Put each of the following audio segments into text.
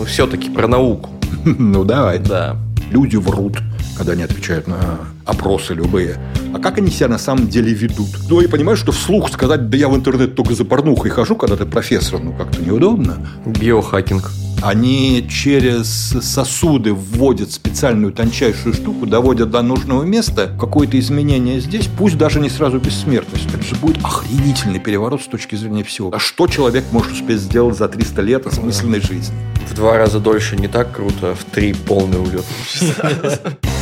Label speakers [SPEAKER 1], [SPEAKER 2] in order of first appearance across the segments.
[SPEAKER 1] Ну, все-таки про науку.
[SPEAKER 2] Ну, давай.
[SPEAKER 1] Да.
[SPEAKER 2] Люди врут, когда они отвечают на опросы любые. А как они себя на самом деле ведут? Ну, я понимаю, что вслух сказать, да я в интернет только за порнухой хожу, когда ты профессор, ну, как-то неудобно.
[SPEAKER 1] Биохакинг.
[SPEAKER 2] Они через сосуды вводят специальную тончайшую штуку, доводят до нужного места, какое-то изменение здесь, пусть даже не сразу бессмертность. Это же будет охренительный переворот с точки зрения всего. А что человек может успеть сделать за 300 лет осмысленной жизни?
[SPEAKER 1] В два раза дольше не так круто, а в три полный улет.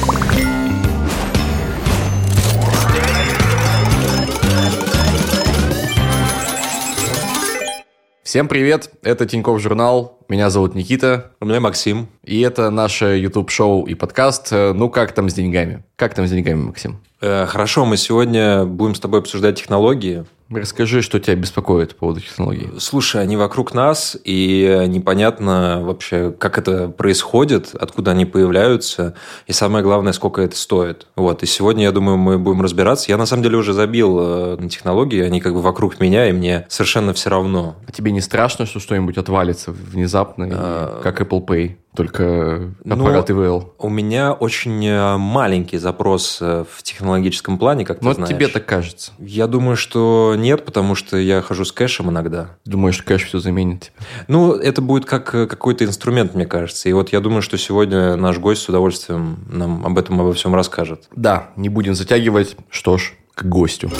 [SPEAKER 1] Всем привет, это Тиньков журнал, меня зовут Никита.
[SPEAKER 3] У меня Максим.
[SPEAKER 1] И это наше YouTube-шоу и подкаст «Ну как там с деньгами?». Как там с деньгами, Максим?
[SPEAKER 3] Э, хорошо, мы сегодня будем с тобой обсуждать технологии.
[SPEAKER 1] Расскажи, что тебя беспокоит по поводу технологий.
[SPEAKER 3] Слушай, они вокруг нас, и непонятно вообще, как это происходит, откуда они появляются, и самое главное, сколько это стоит. Вот. И сегодня, я думаю, мы будем разбираться. Я, на самом деле, уже забил э, на технологии, они как бы вокруг меня, и мне совершенно все равно.
[SPEAKER 1] А тебе не страшно, что что-нибудь отвалится внезапно, а... как Apple Pay? Только аппарат ну, ИВЛ.
[SPEAKER 3] У меня очень э, маленький запрос э, в технологическом плане, как ты
[SPEAKER 1] Но
[SPEAKER 3] знаешь.
[SPEAKER 1] тебе так кажется.
[SPEAKER 3] Я думаю, что нет, потому что я хожу с кэшем иногда.
[SPEAKER 1] Думаешь, кэш все заменит тебя?
[SPEAKER 3] Ну, это будет как э, какой-то инструмент, мне кажется. И вот я думаю, что сегодня наш гость с удовольствием нам об этом обо всем расскажет.
[SPEAKER 1] Да, не будем затягивать. Что ж, к гостю.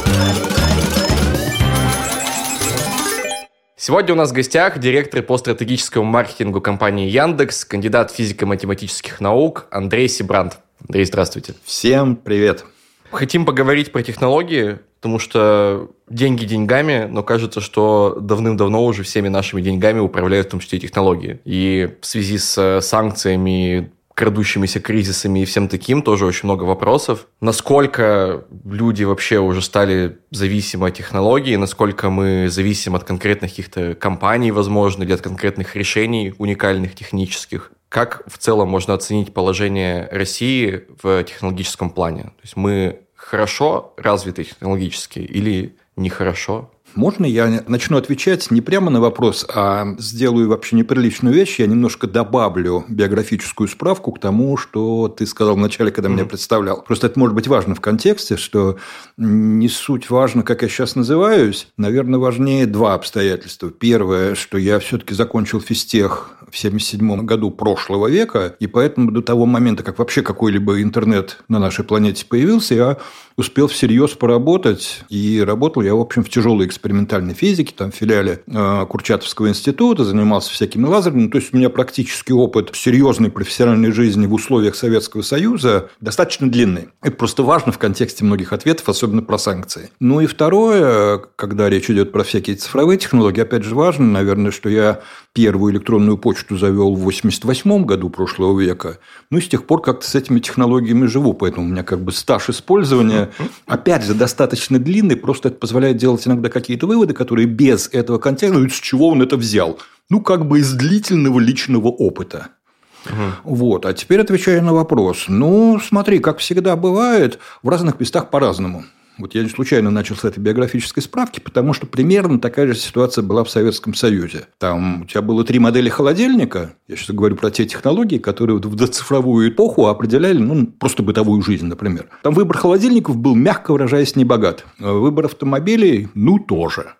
[SPEAKER 1] Сегодня у нас в гостях директор по стратегическому маркетингу компании Яндекс, кандидат физико-математических наук Андрей Сибрант. Андрей, здравствуйте.
[SPEAKER 2] Всем привет.
[SPEAKER 1] Хотим поговорить про технологии, потому что деньги деньгами, но кажется, что давным-давно уже всеми нашими деньгами управляют в том числе и технологии. И в связи с санкциями, крадущимися кризисами и всем таким тоже очень много вопросов. Насколько люди вообще уже стали зависимы от технологий, насколько мы зависим от конкретных каких-то компаний, возможно, или от конкретных решений уникальных технических. Как в целом можно оценить положение России в технологическом плане? То есть мы хорошо развиты технологически или нехорошо?
[SPEAKER 2] Можно я начну отвечать не прямо на вопрос, а сделаю вообще неприличную вещь. Я немножко добавлю биографическую справку к тому, что ты сказал вначале, когда mm-hmm. меня представлял. Просто это может быть важно в контексте, что не суть важно, как я сейчас называюсь. Наверное, важнее два обстоятельства. Первое, что я все-таки закончил физтех в 1977 году прошлого века, и поэтому до того момента, как вообще какой-либо интернет на нашей планете появился, я успел всерьез поработать, и работал я, в общем, в тяжелой экспериментальной физике, там в филиале э, Курчатовского института, занимался всякими лазерами, ну, то есть у меня практический опыт серьезной профессиональной жизни в условиях Советского Союза достаточно длинный. Это просто важно в контексте многих ответов, особенно про санкции. Ну и второе, когда речь идет про всякие цифровые технологии, опять же важно, наверное, что я первую электронную почту завел в 88 году прошлого века. Ну и с тех пор как-то с этими технологиями живу, поэтому у меня как бы стаж использования, опять же, достаточно длинный, просто это позволяет делать иногда какие-то выводы, которые без этого контекста, ну, с чего он это взял? Ну, как бы из длительного личного опыта. Угу. Вот. А теперь отвечаю на вопрос. Ну, смотри, как всегда бывает, в разных местах по-разному. Вот я случайно начал с этой биографической справки, потому что примерно такая же ситуация была в Советском Союзе. Там у тебя было три модели холодильника. Я сейчас говорю про те технологии, которые в доцифровую эпоху определяли ну, просто бытовую жизнь, например. Там выбор холодильников был, мягко выражаясь, не богат. Выбор автомобилей, ну, тоже.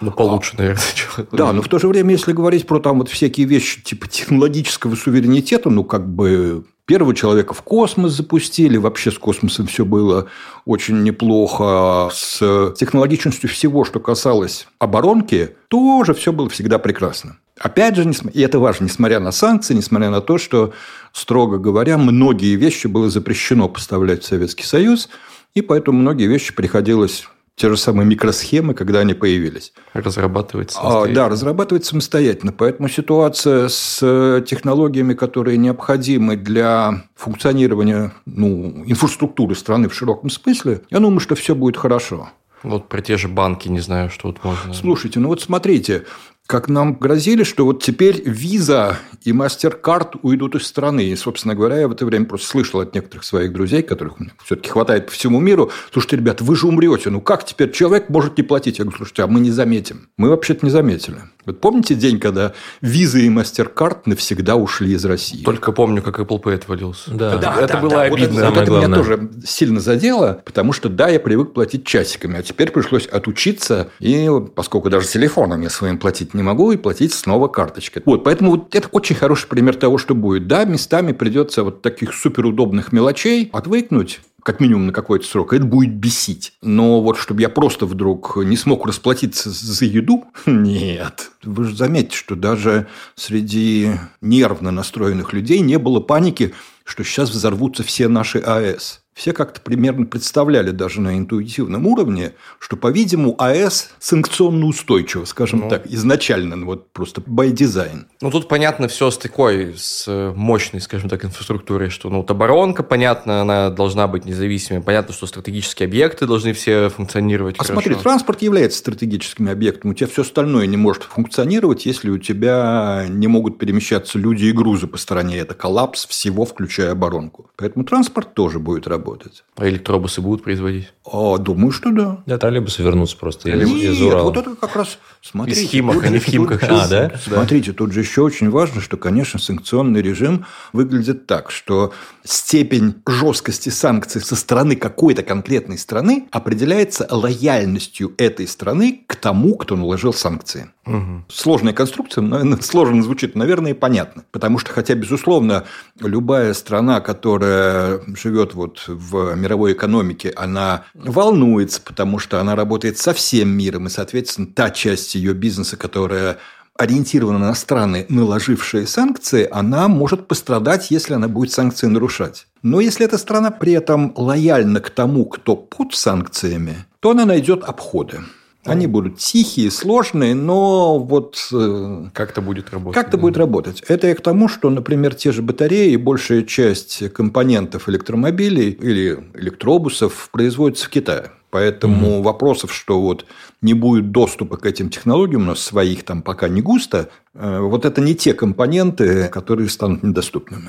[SPEAKER 1] Ну, получше, а, наверное.
[SPEAKER 2] Да, но в то же время, если говорить про там вот всякие вещи типа технологического суверенитета, ну, как бы Первого человека в космос запустили. Вообще с космосом все было очень неплохо. С технологичностью всего, что касалось оборонки, тоже все было всегда прекрасно. Опять же, и это важно, несмотря на санкции, несмотря на то, что, строго говоря, многие вещи было запрещено поставлять в Советский Союз, и поэтому многие вещи приходилось те же самые микросхемы, когда они появились.
[SPEAKER 1] Разрабатывать
[SPEAKER 2] а, самостоятельно. да, разрабатывать самостоятельно. Поэтому ситуация с э, технологиями, которые необходимы для функционирования ну, инфраструктуры страны в широком смысле, я думаю, что все будет хорошо.
[SPEAKER 1] Вот про те же банки, не знаю, что тут можно.
[SPEAKER 2] Слушайте, ну вот смотрите, как нам грозили, что вот теперь виза и MasterCard уйдут из страны. И, собственно говоря, я в это время просто слышал от некоторых своих друзей, которых все-таки хватает по всему миру, слушайте, ребят, вы же умрете, ну как теперь человек может не платить? Я говорю, слушайте, а мы не заметим. Мы вообще-то не заметили. Вот помните день, когда визы и MasterCard навсегда ушли из России?
[SPEAKER 1] Только помню, как Apple Pay отвалился.
[SPEAKER 3] Да,
[SPEAKER 1] это,
[SPEAKER 3] да,
[SPEAKER 1] это
[SPEAKER 3] да,
[SPEAKER 1] было
[SPEAKER 3] да.
[SPEAKER 1] обидно.
[SPEAKER 2] Вот это, вот это меня тоже сильно задело, потому что, да, я привык платить часиками, а теперь пришлось отучиться, и поскольку даже телефоном я своим платить не могу, и платить снова карточкой. Вот, поэтому вот это очень хороший пример того, что будет. Да, местами придется вот таких суперудобных мелочей отвыкнуть, как минимум на какой-то срок, это будет бесить. Но вот чтобы я просто вдруг не смог расплатиться за еду, нет. Вы же заметите, что даже среди нервно настроенных людей не было паники, что сейчас взорвутся все наши АЭС все как-то примерно представляли даже на интуитивном уровне, что, по-видимому, АЭС санкционно устойчиво, скажем ну, так, изначально, ну, вот просто by design.
[SPEAKER 1] Ну, тут понятно все с такой, с мощной, скажем так, инфраструктурой, что, ну, вот оборонка, понятно, она должна быть независимой, понятно, что стратегические объекты должны все функционировать
[SPEAKER 2] А
[SPEAKER 1] хорошо.
[SPEAKER 2] смотри, транспорт является стратегическим объектом, у тебя все остальное не может функционировать, если у тебя не могут перемещаться люди и грузы по стране. Это коллапс всего, включая оборонку. Поэтому транспорт тоже будет работать работать.
[SPEAKER 1] А электробусы будут производить?
[SPEAKER 2] А, думаю, что да.
[SPEAKER 3] Да, троллейбусы вернутся просто
[SPEAKER 2] Нет, из Урала. вот это как раз, смотрите.
[SPEAKER 1] Из Химок, а не в Химках.
[SPEAKER 2] А, да? Смотрите, тут же еще очень важно, что, конечно, санкционный режим выглядит так, что степень жесткости санкций со стороны какой-то конкретной страны определяется лояльностью этой страны к тому, кто наложил санкции. Угу. Сложная конструкция, но сложно звучит, наверное, и понятно. Потому что, хотя, безусловно, любая страна, которая живет вот в мировой экономике, она волнуется, потому что она работает со всем миром, и, соответственно, та часть ее бизнеса, которая ориентирована на страны, наложившие санкции, она может пострадать, если она будет санкции нарушать. Но если эта страна при этом лояльна к тому, кто под санкциями, то она найдет обходы. Они будут тихие, сложные, но вот...
[SPEAKER 1] Э, как-то будет работать.
[SPEAKER 2] Как-то да. будет работать. Это и к тому, что, например, те же батареи, большая часть компонентов электромобилей или электробусов производится в Китае. Поэтому угу. вопросов, что вот не будет доступа к этим технологиям, у нас своих там пока не густо, э, вот это не те компоненты, которые станут недоступными.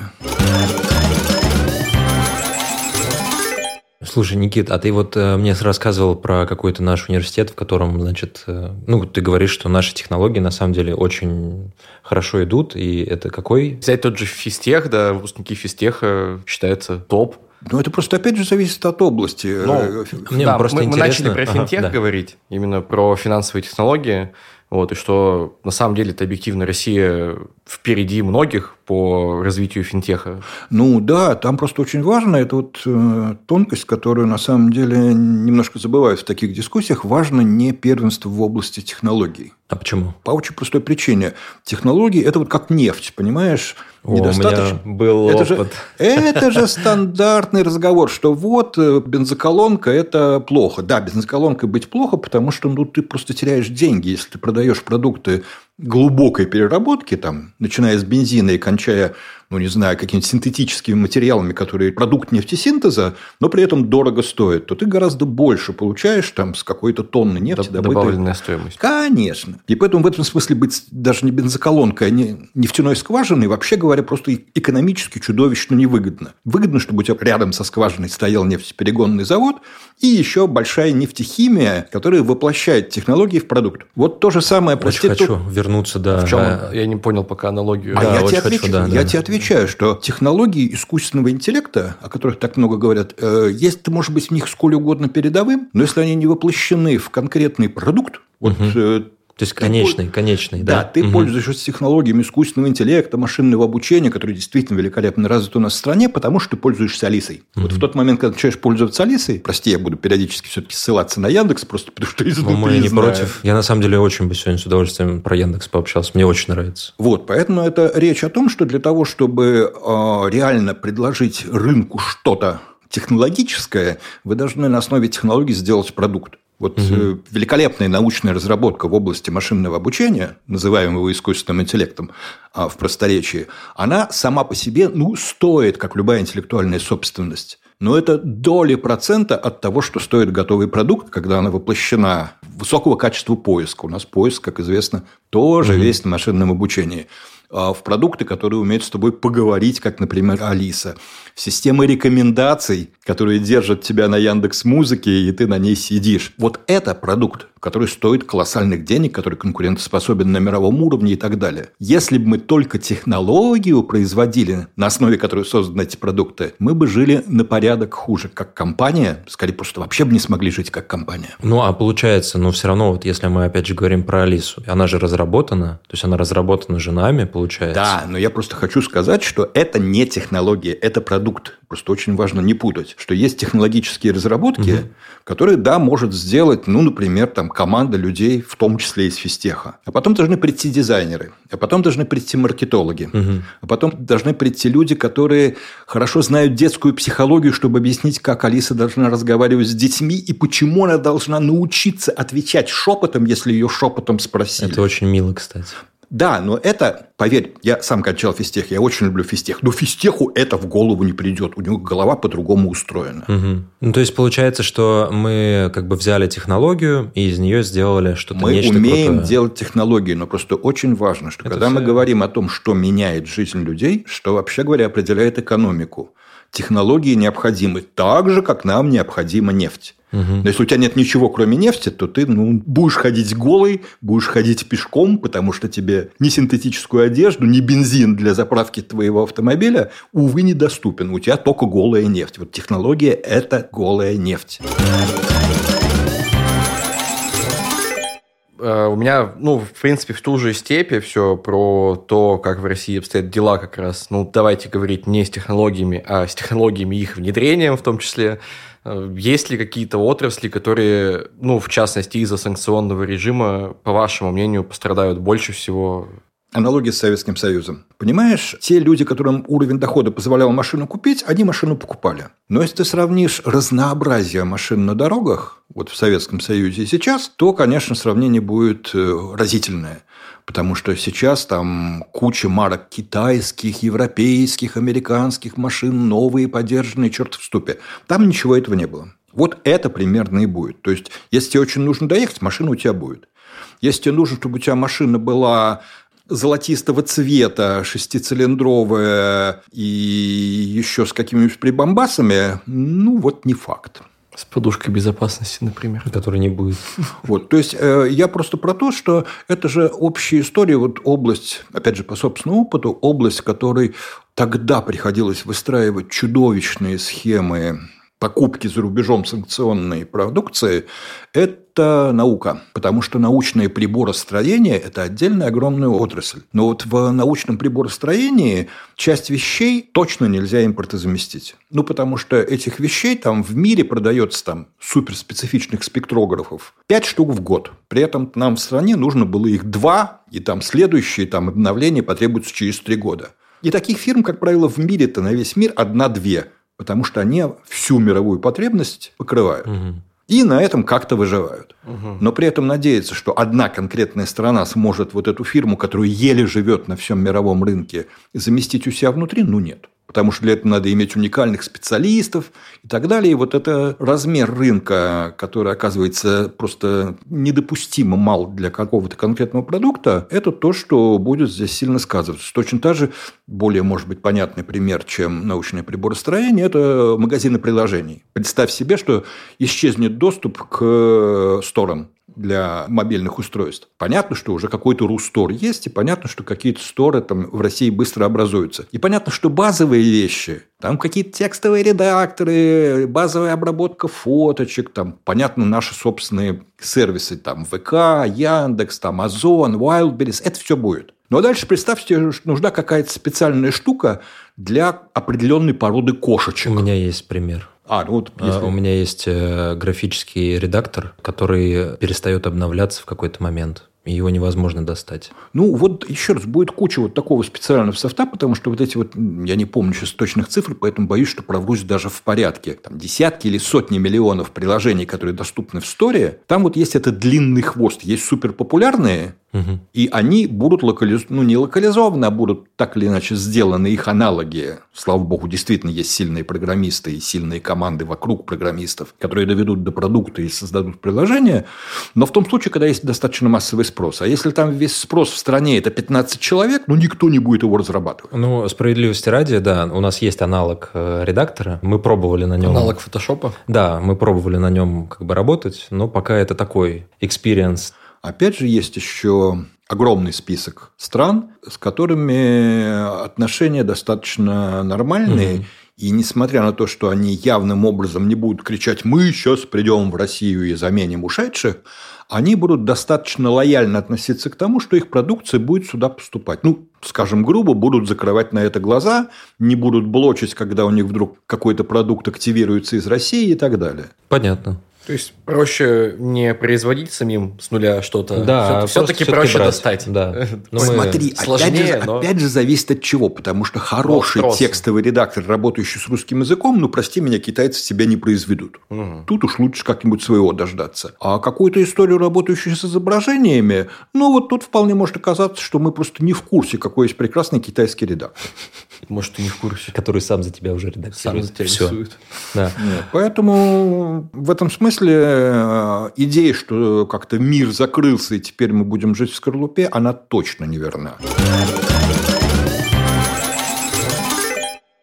[SPEAKER 3] Слушай, Никит, а ты вот э, мне рассказывал про какой-то наш университет, в котором, значит, э, ну, ты говоришь, что наши технологии на самом деле очень хорошо идут, и это какой?
[SPEAKER 1] Взять тот же физтех, да, выпускники физтеха считается топ.
[SPEAKER 2] Ну, это просто, опять же, зависит от области.
[SPEAKER 1] Ну, Мне да, просто мы, мы начали про финтех ага, да. говорить, именно про финансовые технологии. Вот, и что на самом деле это объективно Россия впереди многих по развитию финтеха.
[SPEAKER 2] Ну да, там просто очень важно, это вот э, тонкость, которую на самом деле немножко забывают в таких дискуссиях, важно не первенство в области технологий.
[SPEAKER 3] А почему?
[SPEAKER 2] По очень простой причине. Технологии – это вот как нефть, понимаешь?
[SPEAKER 3] О, Недостаточно. У меня был
[SPEAKER 2] это
[SPEAKER 3] опыт.
[SPEAKER 2] Же, это же стандартный разговор, что вот э, бензоколонка – это плохо. Да, бензоколонкой быть плохо, потому что ну, ты просто теряешь деньги, если ты продаешь продукты глубокой переработки, там, начиная с бензина и кончая ну, не знаю, какими-то синтетическими материалами, которые продукт нефтесинтеза, но при этом дорого стоят, то ты гораздо больше получаешь там с какой-то тонны нефти.
[SPEAKER 1] Добавленная добытой... стоимость.
[SPEAKER 2] Конечно. И поэтому в этом смысле быть даже не бензоколонкой, а не нефтяной скважиной, вообще говоря, просто экономически чудовищно невыгодно. Выгодно, чтобы у тебя рядом со скважиной стоял нефтеперегонный завод и еще большая нефтехимия, которая воплощает технологии в продукт. Вот то же самое...
[SPEAKER 3] Очень проститут... хочу вернуться, да.
[SPEAKER 1] В чем? Я не понял пока аналогию.
[SPEAKER 2] А
[SPEAKER 1] да,
[SPEAKER 2] я, тебе отвечу, да, я да. тебе отвечу отвечаю, что технологии искусственного интеллекта, о которых так много говорят, э, есть, ты можешь быть в них сколь угодно передовым, но если они не воплощены в конкретный продукт, вот
[SPEAKER 3] угу. То есть конечный, ты, конечный,
[SPEAKER 2] да? Да, ты угу. пользуешься технологиями искусственного интеллекта, машинного обучения, которые действительно великолепно развиты у нас в стране, потому что ты пользуешься Алисой. Угу. Вот в тот момент, когда начинаешь пользоваться Алисой, прости, я буду периодически все-таки ссылаться на Яндекс, просто потому что
[SPEAKER 3] изнутри Мы не, не против. Я на самом деле очень бы сегодня с удовольствием про Яндекс пообщался. Мне очень нравится.
[SPEAKER 2] Вот, поэтому это речь о том, что для того, чтобы э, реально предложить рынку что-то технологическое, вы должны на основе технологий сделать продукт. Вот угу. великолепная научная разработка в области машинного обучения, называемого искусственным интеллектом а, в просторечии, она сама по себе ну, стоит, как любая интеллектуальная собственность. Но это доли процента от того, что стоит готовый продукт, когда она воплощена высокого качества поиска. У нас поиск, как известно, тоже угу. весь на машинном обучении. А, в продукты, которые умеют с тобой поговорить, как, например, Алиса. В системы рекомендаций, которые держат тебя на Яндекс Музыке, и ты на ней сидишь. Вот это продукт, который стоит колоссальных денег, который конкурентоспособен на мировом уровне и так далее. Если бы мы только технологию производили, на основе которой созданы эти продукты, мы бы жили на порядок хуже, как компания. Скорее, просто вообще бы не смогли жить как компания.
[SPEAKER 3] Ну, а получается, ну, все равно, вот если мы опять же говорим про Алису, она же разработана, то есть она разработана же нами, получается.
[SPEAKER 2] Да, но я просто хочу сказать, что это не технология, это продукт. Просто очень важно не путать, что есть технологические разработки, угу. которые, да, может сделать, ну, например, там команда людей, в том числе из физтеха. А потом должны прийти дизайнеры, а потом должны прийти маркетологи, угу. а потом должны прийти люди, которые хорошо знают детскую психологию, чтобы объяснить, как Алиса должна разговаривать с детьми и почему она должна научиться отвечать шепотом, если ее шепотом спросили.
[SPEAKER 3] Это очень мило, кстати.
[SPEAKER 2] Да, но это, поверь, я сам кончал физтех, я очень люблю физтех, но физтеху это в голову не придет, у него голова по-другому устроена.
[SPEAKER 3] Угу. Ну, то есть, получается, что мы как бы взяли технологию и из нее сделали что-то
[SPEAKER 2] Мы умеем
[SPEAKER 3] крутое.
[SPEAKER 2] делать технологии, но просто очень важно, что
[SPEAKER 3] Это
[SPEAKER 2] когда
[SPEAKER 3] все-
[SPEAKER 2] мы говорим о том, что меняет жизнь людей, что вообще говоря определяет экономику, технологии необходимы так же, как нам необходима нефть. Но если у тебя нет ничего, кроме нефти, то ты ну, будешь ходить голый, будешь ходить пешком, потому что тебе ни синтетическую одежду, ни бензин для заправки твоего автомобиля, увы, недоступен. У тебя только голая нефть. Вот технология – это голая нефть.
[SPEAKER 1] У меня, ну, в принципе, в ту же степи все про то, как в России обстоят дела как раз. Ну, давайте говорить не с технологиями, а с технологиями их внедрением в том числе. Э, Есть ли какие-то отрасли, которые, ну, в частности, из-за санкционного режима, по вашему мнению, пострадают больше всего?
[SPEAKER 2] Аналогия с Советским Союзом. Понимаешь, те люди, которым уровень дохода позволял машину купить, они машину покупали. Но если ты сравнишь разнообразие машин на дорогах, вот в Советском Союзе и сейчас, то, конечно, сравнение будет э, разительное. Потому что сейчас там куча марок китайских, европейских, американских машин, новые, подержанные, черт в ступе. Там ничего этого не было. Вот это примерно и будет. То есть, если тебе очень нужно доехать, машина у тебя будет. Если тебе нужно, чтобы у тебя машина была золотистого цвета, шестицилиндровая и еще с какими-нибудь прибамбасами, ну, вот не факт.
[SPEAKER 1] С подушкой безопасности, например.
[SPEAKER 3] Который не будет.
[SPEAKER 2] Вот, то есть, э, я просто про то, что это же общая история, вот область, опять же, по собственному опыту, область, которой тогда приходилось выстраивать чудовищные схемы покупки за рубежом санкционной продукции, это наука. Потому что научное приборостроение – это отдельная огромная отрасль. Но вот в научном приборостроении часть вещей точно нельзя импортозаместить. Ну, потому что этих вещей там в мире продается там суперспецифичных спектрографов 5 штук в год. При этом нам в стране нужно было их два, и там следующие там, обновления потребуются через 3 года. И таких фирм, как правило, в мире-то на весь мир одна-две потому что они всю мировую потребность покрывают. И на этом как-то выживают. Но при этом надеяться, что одна конкретная страна сможет вот эту фирму, которая еле живет на всем мировом рынке, заместить у себя внутри, ну нет. Потому что для этого надо иметь уникальных специалистов и так далее. И вот это размер рынка, который оказывается просто недопустимо мал для какого-то конкретного продукта, это то, что будет здесь сильно сказываться. Точно так же, более, может быть, понятный пример, чем научное приборостроение, это магазины приложений. Представь себе, что исчезнет доступ к сторам для мобильных устройств. Понятно, что уже какой-то Рустор есть, и понятно, что какие-то сторы там в России быстро образуются. И понятно, что базовые вещи, там какие-то текстовые редакторы, базовая обработка фоточек, там, понятно, наши собственные сервисы, там, ВК, Яндекс, там, Озон, Wildberries, это все будет. Но дальше представьте, что нужна какая-то специальная штука для определенной породы кошечек.
[SPEAKER 3] У меня есть пример.
[SPEAKER 2] А, ну вот
[SPEAKER 3] А,
[SPEAKER 2] если-
[SPEAKER 3] У меня есть э, графический редактор, который перестает обновляться в какой-то момент. и его невозможно достать.
[SPEAKER 2] Ну, вот еще раз, будет куча вот такого специального софта, потому что вот эти вот, я не помню сейчас точных цифр, поэтому боюсь, что проврусь даже в порядке. Там десятки или сотни миллионов приложений, которые доступны в сторе, там вот есть этот длинный хвост. Есть суперпопулярные, Угу. И они будут локализ... ну, не локализованы, а будут так или иначе сделаны их аналоги. Слава богу, действительно есть сильные программисты и сильные команды вокруг программистов, которые доведут до продукта и создадут приложение. Но в том случае, когда есть достаточно массовый спрос. А если там весь спрос в стране это 15 человек, ну, никто не будет его разрабатывать.
[SPEAKER 3] Ну, справедливости ради, да, у нас есть аналог э, редактора. Мы пробовали на нем...
[SPEAKER 1] Аналог фотошопа?
[SPEAKER 3] Да, мы пробовали на нем как бы работать, но пока это такой experience
[SPEAKER 2] Опять же, есть еще огромный список стран, с которыми отношения достаточно нормальные. Угу. И несмотря на то, что они явным образом не будут кричать «мы сейчас придем в Россию и заменим ушедших», они будут достаточно лояльно относиться к тому, что их продукция будет сюда поступать. Ну, скажем грубо, будут закрывать на это глаза, не будут блочить, когда у них вдруг какой-то продукт активируется из России и так далее.
[SPEAKER 3] Понятно.
[SPEAKER 1] То есть проще не производить самим с нуля что-то.
[SPEAKER 3] Да,
[SPEAKER 1] все-таки все проще брать. достать.
[SPEAKER 2] Да. Но Смотри, сложнее, опять, же, но... опять же зависит от чего, потому что хороший Вопрос. текстовый редактор, работающий с русским языком, ну прости меня, китайцы себя не произведут. Угу. Тут уж лучше как-нибудь своего дождаться. А какую-то историю, работающую с изображениями, ну вот тут вполне может оказаться, что мы просто не в курсе, какой есть прекрасный китайский редактор.
[SPEAKER 1] Может, ты не в курсе.
[SPEAKER 3] Который сам за тебя уже редактирует. Сам
[SPEAKER 1] за тебя рисует.
[SPEAKER 2] Да. Поэтому в этом смысле э, идея, что как-то мир закрылся, и теперь мы будем жить в скорлупе, она точно неверна.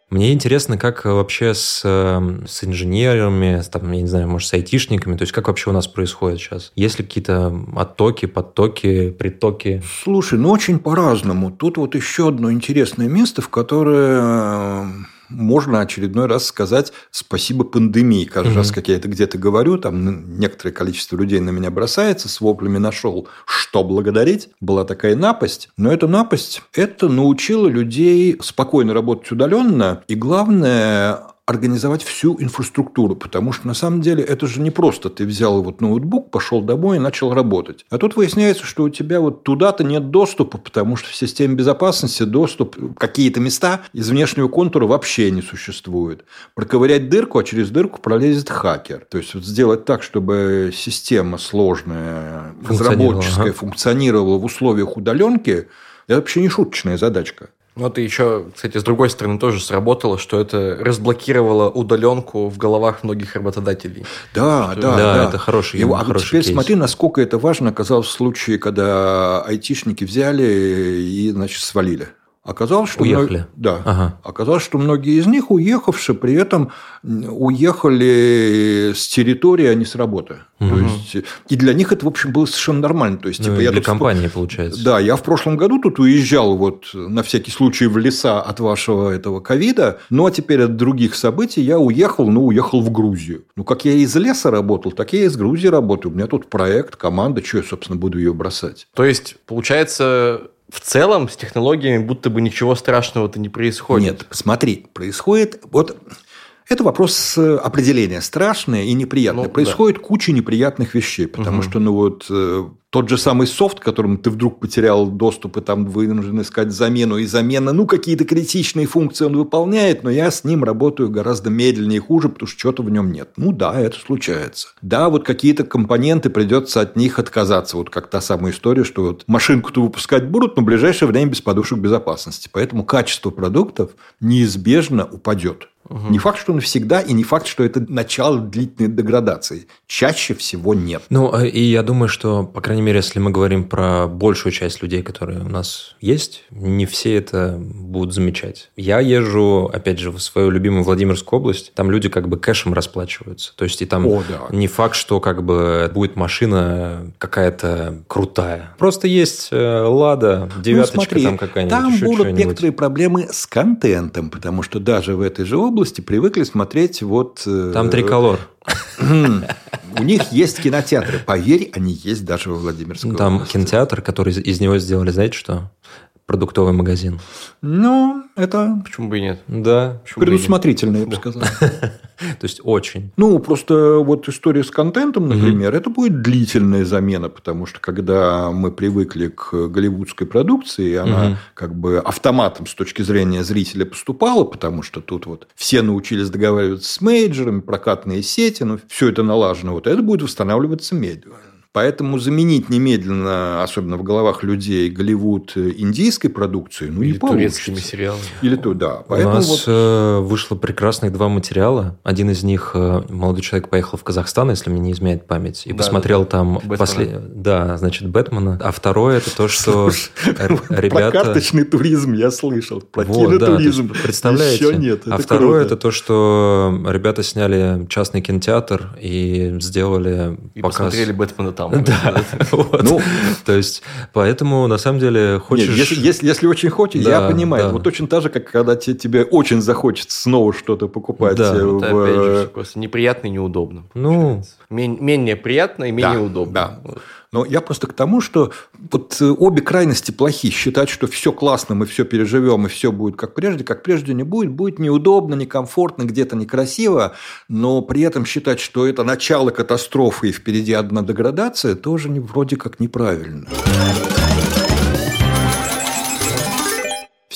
[SPEAKER 3] Мне интересно, как вообще с, эм, с инженерами, там, я не знаю, может, с айтишниками, то есть как вообще у нас происходит сейчас? Есть ли какие-то оттоки, подтоки, притоки?
[SPEAKER 2] Слушай, ну очень по-разному. Тут вот еще одно интересное место, в которое можно очередной раз сказать спасибо пандемии. Каждый угу. раз, как я это где-то говорю, там некоторое количество людей на меня бросается, с воплями нашел, что благодарить. Была такая напасть. Но эта напасть, это научила людей спокойно работать удаленно. И главное, организовать всю инфраструктуру, потому что на самом деле это же не просто ты взял вот ноутбук, пошел домой и начал работать. А тут выясняется, что у тебя вот туда-то нет доступа, потому что в системе безопасности доступ какие-то места из внешнего контура вообще не существует. Проковырять дырку, а через дырку пролезет хакер. То есть вот сделать так, чтобы система сложная, разработческая, ага. функционировала в условиях удаленки, это вообще не шуточная задачка.
[SPEAKER 1] Ну, это еще, кстати, с другой стороны тоже сработало, что это разблокировало удаленку в головах многих работодателей.
[SPEAKER 2] Да,
[SPEAKER 3] что... да, да, да. Это хороший,
[SPEAKER 2] И,
[SPEAKER 3] а
[SPEAKER 2] хороший теперь кейс. смотри, насколько это важно оказалось в случае, когда айтишники взяли и, значит, свалили. Оказалось, что
[SPEAKER 3] уехали.
[SPEAKER 2] Мног... Да. Ага. Оказалось, что многие из них, уехавши, при этом уехали с территории, а не с работы. Угу. То есть, и для них это, в общем, было совершенно нормально. То есть,
[SPEAKER 3] ну, типа, я для компании, получается.
[SPEAKER 2] Да, я в прошлом году тут уезжал вот на всякий случай в леса от вашего этого ковида, ну, а теперь от других событий я уехал, ну, уехал в Грузию. Ну, как я из леса работал, так я из Грузии работаю. У меня тут проект, команда, что я, собственно, буду ее бросать.
[SPEAKER 1] То есть, получается, в целом с технологиями будто бы ничего страшного-то не происходит.
[SPEAKER 2] Нет, смотри, происходит... Вот это вопрос определения. Страшное и неприятное. Ну, Происходит да. куча неприятных вещей, потому угу. что, ну вот, э, тот же самый софт, которым ты вдруг потерял доступ, и там вынужден искать замену, и замена, ну, какие-то критичные функции он выполняет, но я с ним работаю гораздо медленнее и хуже, потому что чего-то в нем нет. Ну, да, это случается. Да, вот какие-то компоненты придется от них отказаться. Вот как та самая история, что вот машинку-то выпускать будут, но в ближайшее время без подушек безопасности. Поэтому качество продуктов неизбежно упадет. Угу. Не факт, что навсегда, и не факт, что это начало длительной деградации. Чаще всего нет.
[SPEAKER 3] Ну, э, и я думаю, что, по крайней мере, если мы говорим про большую часть людей, которые у нас есть, не все это будут замечать. Я езжу, опять же, в свою любимую Владимирскую область, там люди как бы кэшем расплачиваются. То есть, и там О, да. не факт, что как бы будет машина какая-то крутая. Просто есть э, Лада, ну, девяточка ну, смотри, там какая-нибудь.
[SPEAKER 2] Там будут некоторые проблемы с контентом, потому что даже в этой же области области привыкли смотреть вот...
[SPEAKER 3] Э, Там триколор.
[SPEAKER 2] У них есть кинотеатры. Поверь, они есть даже во Владимирской
[SPEAKER 3] Там кинотеатр, который из него сделали, знаете что? Продуктовый магазин.
[SPEAKER 2] Ну, это...
[SPEAKER 1] Почему бы и нет?
[SPEAKER 3] Да.
[SPEAKER 2] Предусмотрительно, я бы сказал.
[SPEAKER 3] То есть очень.
[SPEAKER 2] Ну, просто вот история с контентом, например, это будет длительная замена, потому что когда мы привыкли к голливудской продукции, она как бы автоматом с точки зрения зрителя поступала, потому что тут вот все научились договариваться с мейджерами, прокатные сети, ну, все это налажено. Вот это будет восстанавливаться медленно. Поэтому заменить немедленно, особенно в головах людей, Голливуд индийской продукцией, ну,
[SPEAKER 1] Или
[SPEAKER 2] не
[SPEAKER 1] турецкими
[SPEAKER 2] получится.
[SPEAKER 1] сериалами.
[SPEAKER 2] Или то, да.
[SPEAKER 3] Поэтому У нас вот... Э, вышло прекрасных два материала. Один из них э, молодой человек поехал в Казахстан, если мне не изменяет память, и да, посмотрел да, там после... Да, значит, Бэтмена. А второе это то, что ребята...
[SPEAKER 2] Про карточный туризм я слышал. Про вот, кинотуризм
[SPEAKER 3] да, представляете?
[SPEAKER 2] Еще нет.
[SPEAKER 3] А второе это то, что ребята сняли частный кинотеатр и сделали
[SPEAKER 1] и
[SPEAKER 3] показ...
[SPEAKER 1] посмотрели Бэтмена там
[SPEAKER 3] там. Да. Вот. Ну, то есть, поэтому, на самом деле, хочешь... Нет,
[SPEAKER 2] если, если, если очень хочешь, да, я понимаю. Да. Вот точно так же, как когда тебе, тебе очень захочется снова что-то покупать.
[SPEAKER 1] Да,
[SPEAKER 2] в...
[SPEAKER 1] это, опять же, просто неприятно и неудобно.
[SPEAKER 3] Ну,
[SPEAKER 1] Мен- менее приятно и менее
[SPEAKER 2] да,
[SPEAKER 1] удобно.
[SPEAKER 2] Да. Но я просто к тому, что вот э, обе крайности плохи. Считать, что все классно, мы все переживем, и все будет как прежде, как прежде не будет. Будет неудобно, некомфортно, где-то некрасиво, но при этом считать, что это начало катастрофы и впереди одна деградация, тоже не, вроде как неправильно.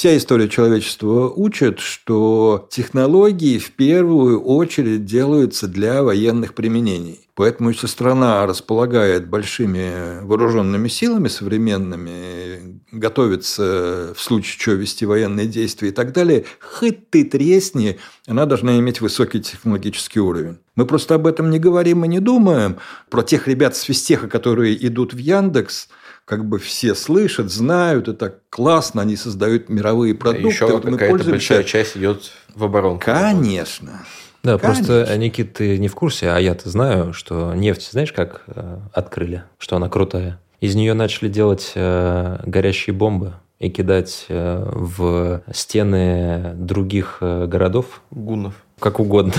[SPEAKER 2] Вся история человечества учит, что технологии в первую очередь делаются для военных применений. Поэтому, если страна располагает большими вооруженными силами современными, готовится в случае чего вести военные действия и так далее, хоть ты тресни, она должна иметь высокий технологический уровень. Мы просто об этом не говорим и не думаем. Про тех ребят с физтеха, которые идут в Яндекс – как бы все слышат, знают, это классно, они создают мировые продукты.
[SPEAKER 1] Еще
[SPEAKER 2] вот
[SPEAKER 1] какая-то большая часть идет в оборонку.
[SPEAKER 2] Конечно.
[SPEAKER 3] Да, Конечно. просто, Никит, ты не в курсе, а я-то знаю, что нефть, знаешь, как э, открыли, что она крутая. Из нее начали делать э, горящие бомбы и кидать э, в стены других э, городов.
[SPEAKER 1] Гуннов
[SPEAKER 3] как угодно.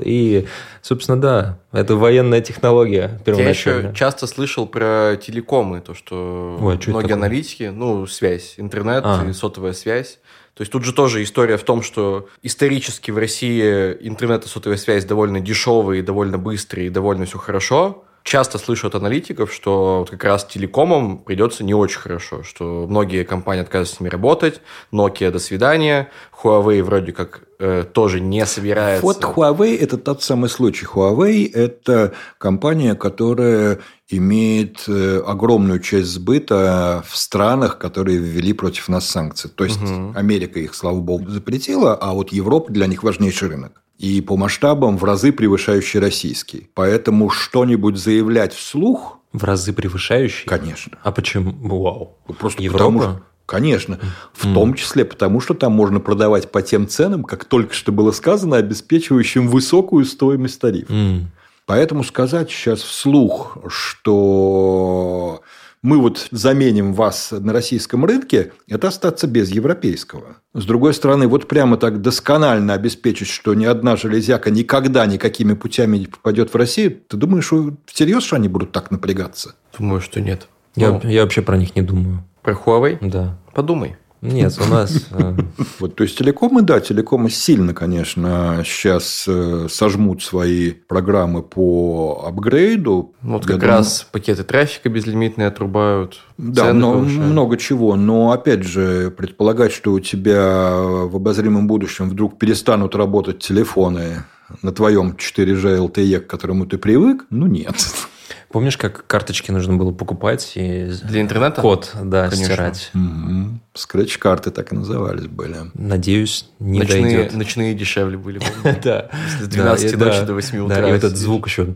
[SPEAKER 3] И, собственно, да, это военная технология первоначально.
[SPEAKER 1] Я еще часто слышал про телекомы, то, что Ой, а многие аналитики, ну, связь, интернет а. и сотовая связь. То есть тут же тоже история в том, что исторически в России интернет и сотовая связь довольно дешевые, довольно быстрые, довольно все хорошо часто слышу от аналитиков, что как раз телекомам придется не очень хорошо, что многие компании отказываются с ними работать, Nokia до свидания, Huawei вроде как э, тоже не собирается.
[SPEAKER 2] Вот Huawei – это тот самый случай. Huawei – это компания, которая имеет э, огромную часть сбыта в странах, которые ввели против нас санкции. То есть, угу. Америка их, слава богу, запретила, а вот Европа для них важнейший рынок и по масштабам в разы превышающий российский. Поэтому что-нибудь заявлять вслух...
[SPEAKER 3] В разы превышающий?
[SPEAKER 2] Конечно.
[SPEAKER 3] А почему? Вау.
[SPEAKER 2] Просто Европа? потому что... Конечно. В mm. том числе потому, что там можно продавать по тем ценам, как только что было сказано, обеспечивающим высокую стоимость тарифа. Mm. Поэтому сказать сейчас вслух, что мы вот заменим вас на российском рынке, это остаться без европейского. С другой стороны, вот прямо так досконально обеспечить, что ни одна железяка никогда никакими путями не попадет в Россию, ты думаешь, что всерьез, что они будут так напрягаться?
[SPEAKER 1] Думаю, что нет.
[SPEAKER 3] Я, я вообще про них не думаю.
[SPEAKER 1] Про Huawei?
[SPEAKER 3] Да.
[SPEAKER 1] Подумай.
[SPEAKER 3] Нет, у нас... Э,
[SPEAKER 2] вот, то есть телекомы, да, телекомы сильно, конечно, сейчас э, сожмут свои программы по апгрейду.
[SPEAKER 1] Вот как думаю... раз пакеты трафика безлимитные отрубают.
[SPEAKER 2] Да, но, много чего. Но опять же, предполагать, что у тебя в обозримом будущем вдруг перестанут работать телефоны на твоем 4G LTE, к которому ты привык, ну нет.
[SPEAKER 3] Помнишь, как карточки нужно было покупать и
[SPEAKER 1] для интернета?
[SPEAKER 3] Код, да, Конечно. стирать.
[SPEAKER 2] Угу. Скретч-карты так и назывались были.
[SPEAKER 3] Надеюсь, не
[SPEAKER 1] ночные,
[SPEAKER 3] дойдет.
[SPEAKER 1] Ночные дешевле были.
[SPEAKER 3] Да.
[SPEAKER 1] С 12 ночи до 8 утра.
[SPEAKER 3] Да, и этот звук еще.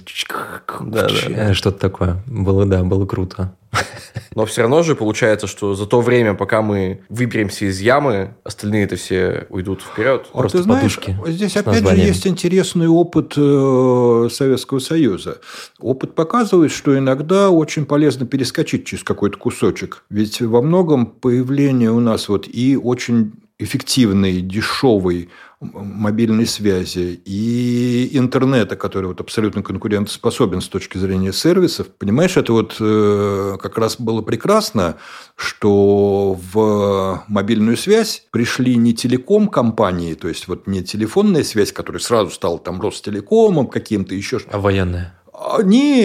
[SPEAKER 3] Да. Что-то такое. Было, да, было круто.
[SPEAKER 1] Но все равно же получается, что за то время, пока мы выберемся из ямы, остальные это все уйдут вперед.
[SPEAKER 2] А Просто ты знаешь, подушки здесь опять же есть интересный опыт э, Советского Союза. Опыт показывает, что иногда очень полезно перескочить через какой-то кусочек. Ведь во многом появление у нас вот и очень эффективной, дешевой мобильной связи и интернета, который вот абсолютно конкурентоспособен с точки зрения сервисов. Понимаешь, это вот э, как раз было прекрасно, что в мобильную связь пришли не телеком-компании, то есть вот не телефонная связь, которая сразу стала там Ростелекомом каким-то еще.
[SPEAKER 3] А военная?
[SPEAKER 2] А, не,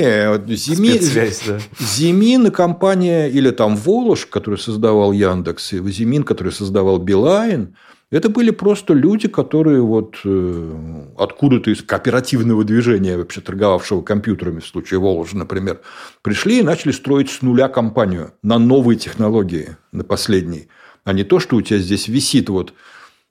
[SPEAKER 2] Зими... да. Зимин компания, или там Волош, который создавал Яндекс, и Зимин, который создавал Билайн, это были просто люди, которые вот э, откуда-то из кооперативного движения, вообще торговавшего компьютерами, в случае Воложа, например, пришли и начали строить с нуля компанию на новые технологии, на последней. А не то, что у тебя здесь висит вот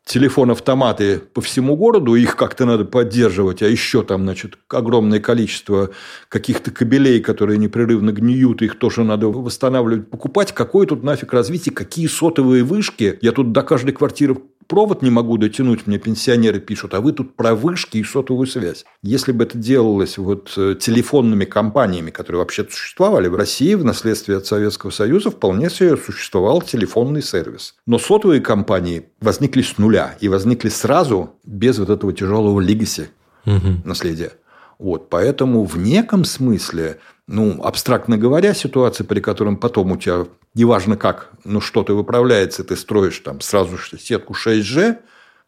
[SPEAKER 2] телефон-автоматы по всему городу, их как-то надо поддерживать, а еще там, значит, огромное количество каких-то кабелей, которые непрерывно гниют, их тоже надо восстанавливать, покупать. Какое тут нафиг развитие, какие сотовые вышки? Я тут до каждой квартиры провод не могу дотянуть, мне пенсионеры пишут, а вы тут про вышки и сотовую связь. Если бы это делалось вот э, телефонными компаниями, которые вообще существовали в России в наследстве от Советского Союза, вполне себе существовал телефонный сервис. Но сотовые компании возникли с нуля и возникли сразу без вот этого тяжелого легаси угу. наследия. Вот, поэтому в неком смысле ну, абстрактно говоря, ситуация, при котором потом у тебя, неважно как, ну, что-то выправляется, ты строишь там сразу сетку 6G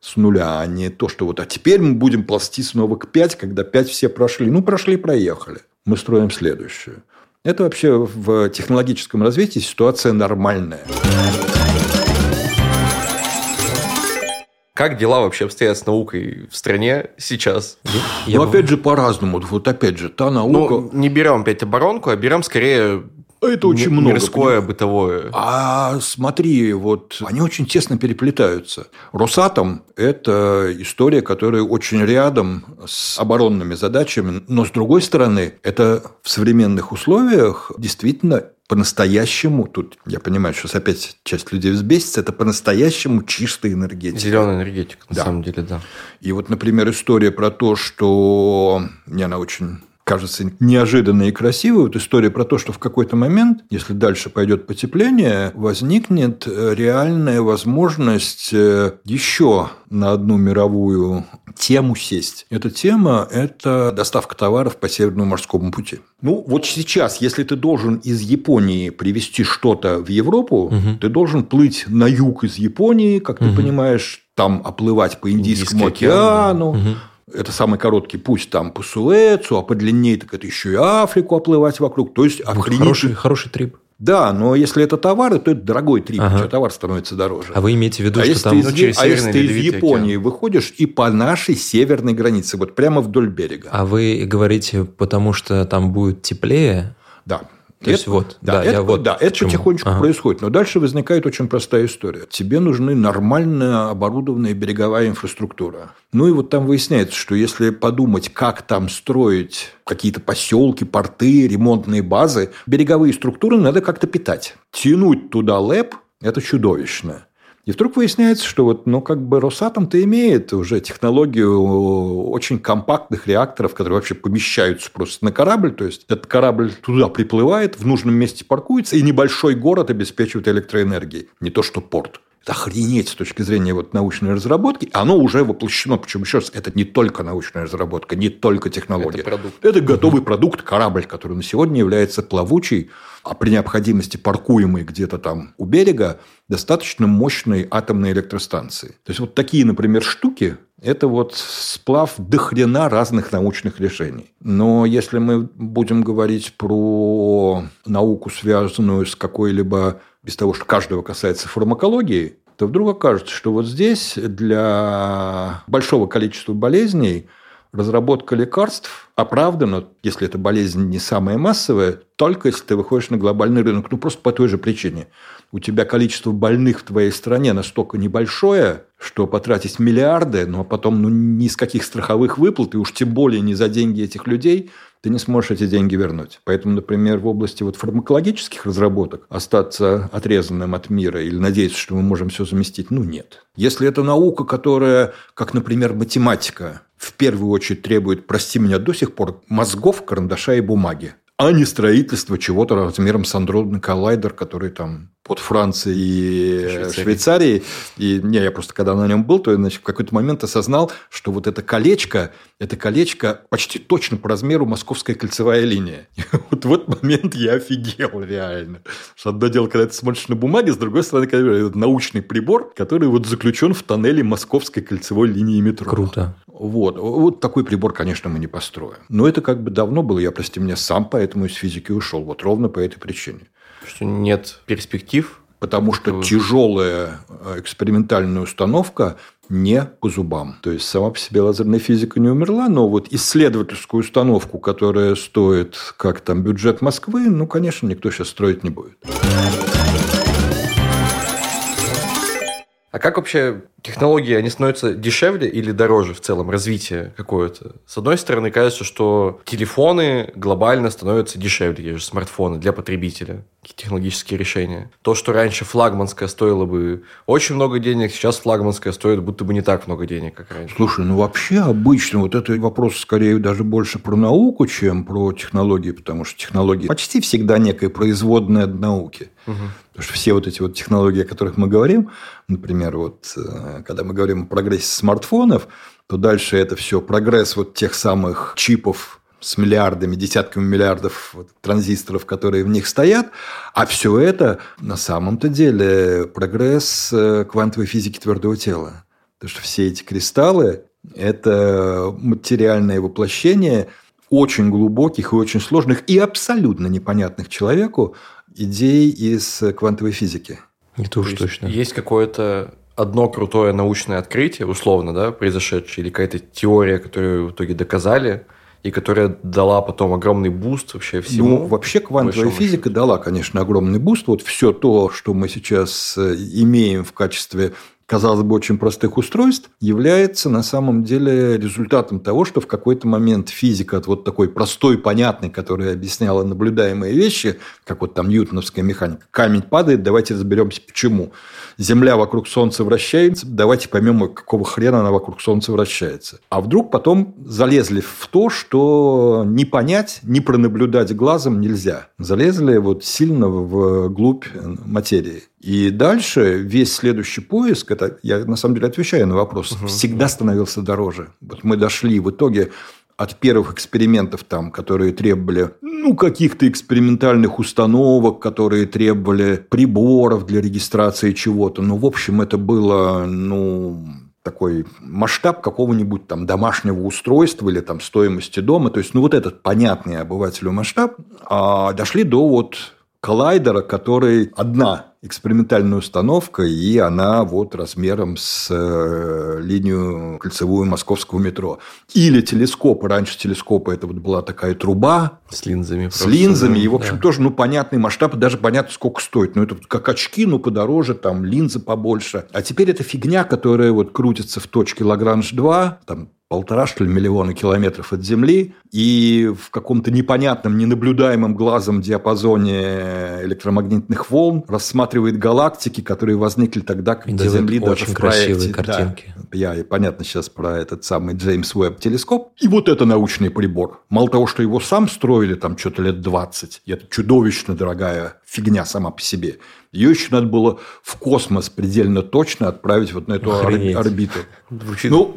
[SPEAKER 2] с нуля, а не то, что вот, а теперь мы будем пласти снова к 5, когда 5 все прошли. Ну, прошли, проехали. Мы строим следующую. Это вообще в технологическом развитии ситуация нормальная.
[SPEAKER 1] Как дела вообще обстоят с наукой в стране сейчас?
[SPEAKER 2] Я, ну, я опять же, по-разному. Вот опять же, та наука... Ну,
[SPEAKER 1] не берем опять оборонку, а берем скорее
[SPEAKER 2] это очень много.
[SPEAKER 1] Мирское, бытовое.
[SPEAKER 2] А смотри, вот они очень тесно переплетаются. Росатом – это история, которая очень рядом с оборонными задачами, но с другой стороны, это в современных условиях действительно по-настоящему, тут я понимаю, что опять часть людей взбесится, это по-настоящему чистая энергетика.
[SPEAKER 1] Зеленая энергетика, на да. самом деле, да.
[SPEAKER 2] И вот, например, история про то, что мне она очень кажется неожиданной и красивой. Вот история про то, что в какой-то момент, если дальше пойдет потепление, возникнет э, реальная возможность э, еще на одну мировую тему сесть. Эта тема – это доставка товаров по Северному морскому пути. Ну, вот сейчас, если ты должен из Японии привезти что-то в Европу, угу. ты должен плыть на юг из Японии, как угу. ты понимаешь, там оплывать по Индийскому Индийский океану. Угу это самый короткий путь там по Суэцу, а по длиннее так это еще и Африку оплывать вокруг. То есть
[SPEAKER 3] охренеть... хороший, хороший трип.
[SPEAKER 2] Да, но если это товары, то это дорогой трип, ага. что товар становится дороже.
[SPEAKER 3] А вы имеете в виду,
[SPEAKER 2] а
[SPEAKER 3] что там...
[SPEAKER 2] Из, ну, а если ты из Японии океан. выходишь и по нашей северной границе, вот прямо вдоль берега.
[SPEAKER 3] А вы говорите, потому что там будет теплее?
[SPEAKER 2] Да.
[SPEAKER 3] То есть вот, да,
[SPEAKER 2] да, это,
[SPEAKER 3] я вот
[SPEAKER 2] да, это потихонечку ага. происходит. Но дальше возникает очень простая история. Тебе нужны нормально оборудованная береговая инфраструктура. Ну и вот там выясняется, что если подумать, как там строить какие-то поселки, порты, ремонтные базы, береговые структуры надо как-то питать. Тянуть туда ЛЭП – это чудовищно. И вдруг выясняется, что вот, ну, как бы Росатом-то имеет уже технологию очень компактных реакторов, которые вообще помещаются просто на корабль. То есть, этот корабль туда приплывает, в нужном месте паркуется, и небольшой город обеспечивает электроэнергией. Не то, что порт. Это охренеть с точки зрения вот научной разработки. Оно уже воплощено. Причем, еще раз, это не только научная разработка, не только технология. Это, продукт. это готовый продукт, корабль, который на сегодня является плавучей, а при необходимости паркуемой где-то там у берега, достаточно мощной атомной электростанции. То есть, вот такие, например, штуки – это вот сплав дохрена разных научных решений. Но если мы будем говорить про науку, связанную с какой-либо без того, что каждого касается фармакологии, то вдруг окажется, что вот здесь для большого количества болезней разработка лекарств оправдана, если эта болезнь не самая массовая, только если ты выходишь на глобальный рынок. Ну, просто по той же причине. У тебя количество больных в твоей стране настолько небольшое, что потратить миллиарды, но потом ну, ни с каких страховых выплат, и уж тем более не за деньги этих людей – ты не сможешь эти деньги вернуть. Поэтому, например, в области вот фармакологических разработок остаться отрезанным от мира или надеяться, что мы можем все заместить, ну нет. Если это наука, которая, как, например, математика, в первую очередь требует, прости меня, до сих пор мозгов, карандаша и бумаги, а не строительство чего-то размером с андроидный коллайдер, который там под Францией и Швейцарией. Швейцарией. И не, я просто когда на нем был, то значит, в какой-то момент осознал, что вот это колечко, это колечко почти точно по размеру московская кольцевая линия. И вот в этот момент я офигел реально. Что одно дело, когда ты смотришь на бумаге, с другой стороны, когда это научный прибор, который вот заключен в тоннеле московской кольцевой линии метро.
[SPEAKER 3] Круто.
[SPEAKER 2] Вот. Вот такой прибор, конечно, мы не построим. Но это как бы давно было, я, прости меня, сам поэтому из физики ушел. Вот ровно по этой причине.
[SPEAKER 1] Что нет перспектив?
[SPEAKER 2] Потому что тяжелая э, экспериментальная установка не по зубам. То есть, сама по себе лазерная физика не умерла, но вот исследовательскую установку, которая стоит, как там, бюджет Москвы, ну, конечно, никто сейчас строить не будет.
[SPEAKER 1] А как вообще технологии, они становятся дешевле или дороже в целом, развитие какое-то? С одной стороны, кажется, что телефоны глобально становятся дешевле, же смартфоны для потребителя, технологические решения. То, что раньше флагманское стоило бы очень много денег, сейчас флагманское стоит будто бы не так много денег, как раньше.
[SPEAKER 2] Слушай, ну вообще обычно вот это вопрос скорее даже больше про науку, чем про технологии, потому что технологии почти всегда некая производная от науки. Угу. Потому что все вот эти вот технологии, о которых мы говорим, например, вот э, когда мы говорим о прогрессе смартфонов, то дальше это все прогресс вот тех самых чипов с миллиардами, десятками миллиардов вот, транзисторов, которые в них стоят. А все это на самом-то деле прогресс э, квантовой физики твердого тела. Потому что все эти кристаллы – это материальное воплощение очень глубоких и очень сложных и абсолютно непонятных человеку идей из квантовой физики.
[SPEAKER 3] Это уж точно.
[SPEAKER 1] Есть какое-то одно крутое научное открытие, условно, да, произошедшее, или какая-то теория, которую в итоге доказали, и которая дала потом огромный boost вообще всему.
[SPEAKER 2] Ну, вообще квантовая физика счету. дала, конечно, огромный boost. Вот все то, что мы сейчас э, имеем в качестве казалось бы, очень простых устройств, является на самом деле результатом того, что в какой-то момент физика от вот такой простой, понятной, которая объясняла наблюдаемые вещи, как вот там ньютоновская механика, камень падает, давайте разберемся почему. Земля вокруг Солнца вращается, давайте поймем, какого хрена она вокруг Солнца вращается. А вдруг потом залезли в то, что не понять, не пронаблюдать глазом нельзя. Залезли вот сильно вглубь материи. И дальше весь следующий поиск, это я на самом деле отвечаю на вопрос, угу, всегда становился дороже. Вот мы дошли в итоге от первых экспериментов, там, которые требовали ну, каких-то экспериментальных установок, которые требовали приборов для регистрации чего-то. Ну, в общем, это было, ну, такой масштаб какого-нибудь там домашнего устройства или там стоимости дома. То есть, ну, вот этот понятный обывателю масштаб. А дошли до вот коллайдера, который одна экспериментальная установка, и она вот размером с э, линию кольцевую московского метро. Или телескопы. Раньше телескопы это вот была такая труба.
[SPEAKER 1] С линзами.
[SPEAKER 2] С линзами. И, в общем, да. тоже ну, понятный масштаб, и даже понятно, сколько стоит. Ну, это как очки, но подороже, там линзы побольше. А теперь это фигня, которая вот крутится в точке Лагранж-2, там полтора, что ли, миллиона километров от Земли, и в каком-то непонятном, ненаблюдаемом глазом диапазоне электромагнитных волн рассматривает галактики, которые возникли тогда, когда Делает Земли даже в проекте.
[SPEAKER 3] картинки.
[SPEAKER 2] Да, я, понятно сейчас про этот самый Джеймс Уэбб телескоп. И вот это научный прибор. Мало того, что его сам строили там что-то лет 20, и это чудовищно дорогая фигня сама по себе. Ее еще надо было в космос предельно точно отправить вот на эту Охренеть. орбиту. Звучит, ну.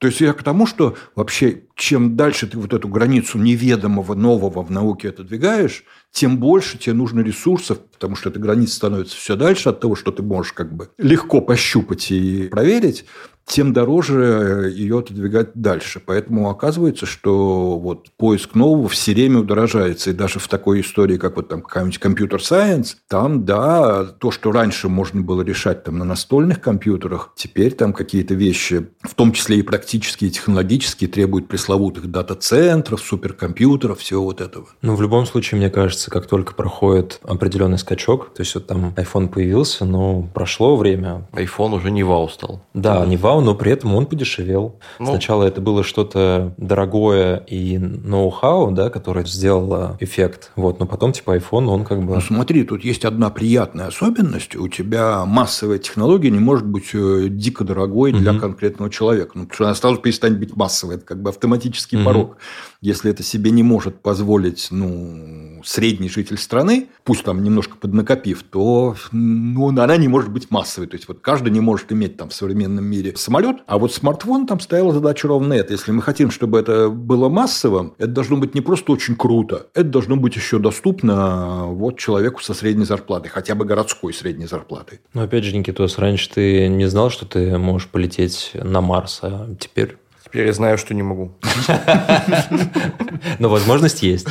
[SPEAKER 2] То есть я к тому, что вообще чем дальше ты вот эту границу неведомого, нового в науке отодвигаешь, тем больше тебе нужно ресурсов, потому что эта граница становится все дальше от того, что ты можешь как бы легко пощупать и проверить тем дороже э, ее отодвигать дальше. Поэтому оказывается, что вот поиск нового все время удорожается. И даже в такой истории, как вот там какая-нибудь компьютер-сайенс, там, да, то, что раньше можно было решать там на настольных компьютерах, теперь там какие-то вещи, в том числе и практические, и технологические, требуют пресловутых дата-центров, суперкомпьютеров, всего вот этого.
[SPEAKER 3] Ну, в любом случае, мне кажется, как только проходит определенный скачок, то есть вот там iPhone появился, но прошло время.
[SPEAKER 1] iPhone уже не вау стал.
[SPEAKER 3] Да, не вау, ноу-хау, но при этом он подешевел. Ну, Сначала это было что-то дорогое и ноу-хау, да, которое сделало эффект. Вот, но потом типа iPhone, он как бы...
[SPEAKER 2] Ну смотри, тут есть одна приятная особенность. У тебя массовая технология не может быть э, дико дорогой для угу. конкретного человека. Ну, потому что она сразу перестанет быть массовой. Это как бы автоматический угу. порог. Если это себе не может позволить, ну, средний житель страны, пусть там немножко поднакопив, то ну, она не может быть массовой. То есть, вот каждый не может иметь там в современном мире самолет, а вот смартфон там стояла задача ровно это. Если мы хотим, чтобы это было массовым, это должно быть не просто очень круто, это должно быть еще доступно вот человеку со средней зарплатой, хотя бы городской средней зарплатой.
[SPEAKER 3] Но опять же, Никитос, раньше ты не знал, что ты можешь полететь на Марс, а теперь
[SPEAKER 1] Теперь я знаю, что не могу.
[SPEAKER 3] Но возможность есть.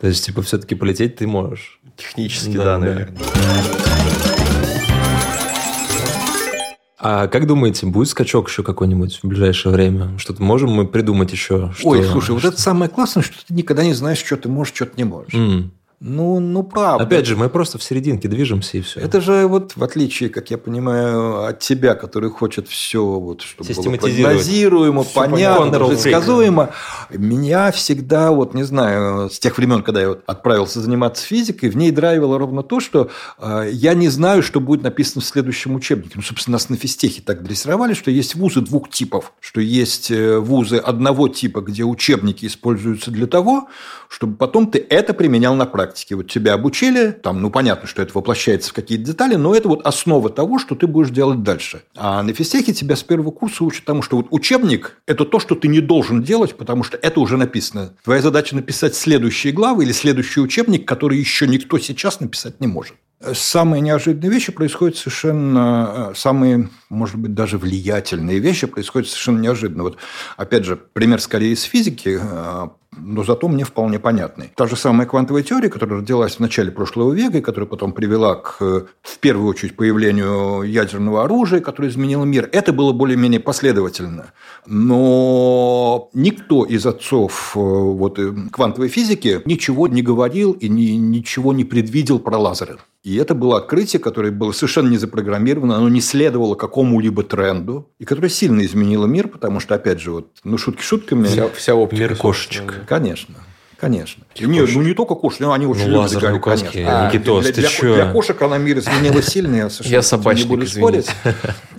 [SPEAKER 3] То есть, типа, все-таки полететь ты можешь.
[SPEAKER 1] Технически, да, наверное.
[SPEAKER 3] А как думаете, будет скачок еще какой-нибудь в ближайшее время? Что-то можем мы придумать еще?
[SPEAKER 2] Что... Ой, слушай, вот это самое классное, что ты никогда не знаешь, что ты можешь, что ты не можешь. Mm. Ну, ну, правда.
[SPEAKER 3] Опять же, мы просто в серединке движемся и все.
[SPEAKER 2] Это же вот в отличие, как я понимаю, от тебя, который хочет все, вот, чтобы было прогнозируемо, все понятно, предсказуемо. Меня всегда, вот не знаю, с тех времен, когда я вот отправился заниматься физикой, в ней драйвило ровно то, что э, я не знаю, что будет написано в следующем учебнике. Ну, собственно, нас на физтехе так дрессировали, что есть вузы двух типов, что есть э, вузы одного типа, где учебники используются для того, чтобы потом ты это применял на практике. Вот тебя обучили, там, ну, понятно, что это воплощается в какие-то детали, но это вот основа того, что ты будешь делать дальше. А на физтехе тебя с первого курса учат тому, что вот учебник – это то, что ты не должен делать, потому что это уже написано. Твоя задача написать следующие главы или следующий учебник, который еще никто сейчас написать не может. Самые неожиданные вещи происходят совершенно, самые, может быть, даже влиятельные вещи происходят совершенно неожиданно. Вот, опять же, пример скорее из физики но зато мне вполне понятный. Та же самая квантовая теория, которая родилась в начале прошлого века, и которая потом привела к, в первую очередь, появлению ядерного оружия, которое изменило мир, это было более-менее последовательно. Но никто из отцов э, вот, э, квантовой физики ничего не говорил и ни, ничего не предвидел про лазеры. И это было открытие, которое было совершенно не запрограммировано, оно не следовало какому-либо тренду, и которое сильно изменило мир, потому что, опять же, вот, ну, шутки шутками.
[SPEAKER 3] Вся, вся оптика. Мир кошечек.
[SPEAKER 2] Конечно. Конечно. Не, ну не только кошки, но они очень
[SPEAKER 3] ну, любят играть,
[SPEAKER 2] конечно.
[SPEAKER 3] А, Никитос,
[SPEAKER 2] для,
[SPEAKER 3] ты
[SPEAKER 2] для,
[SPEAKER 3] чё?
[SPEAKER 2] для кошек она мир изменила сильно, я
[SPEAKER 1] Я собачник, не буду спорить.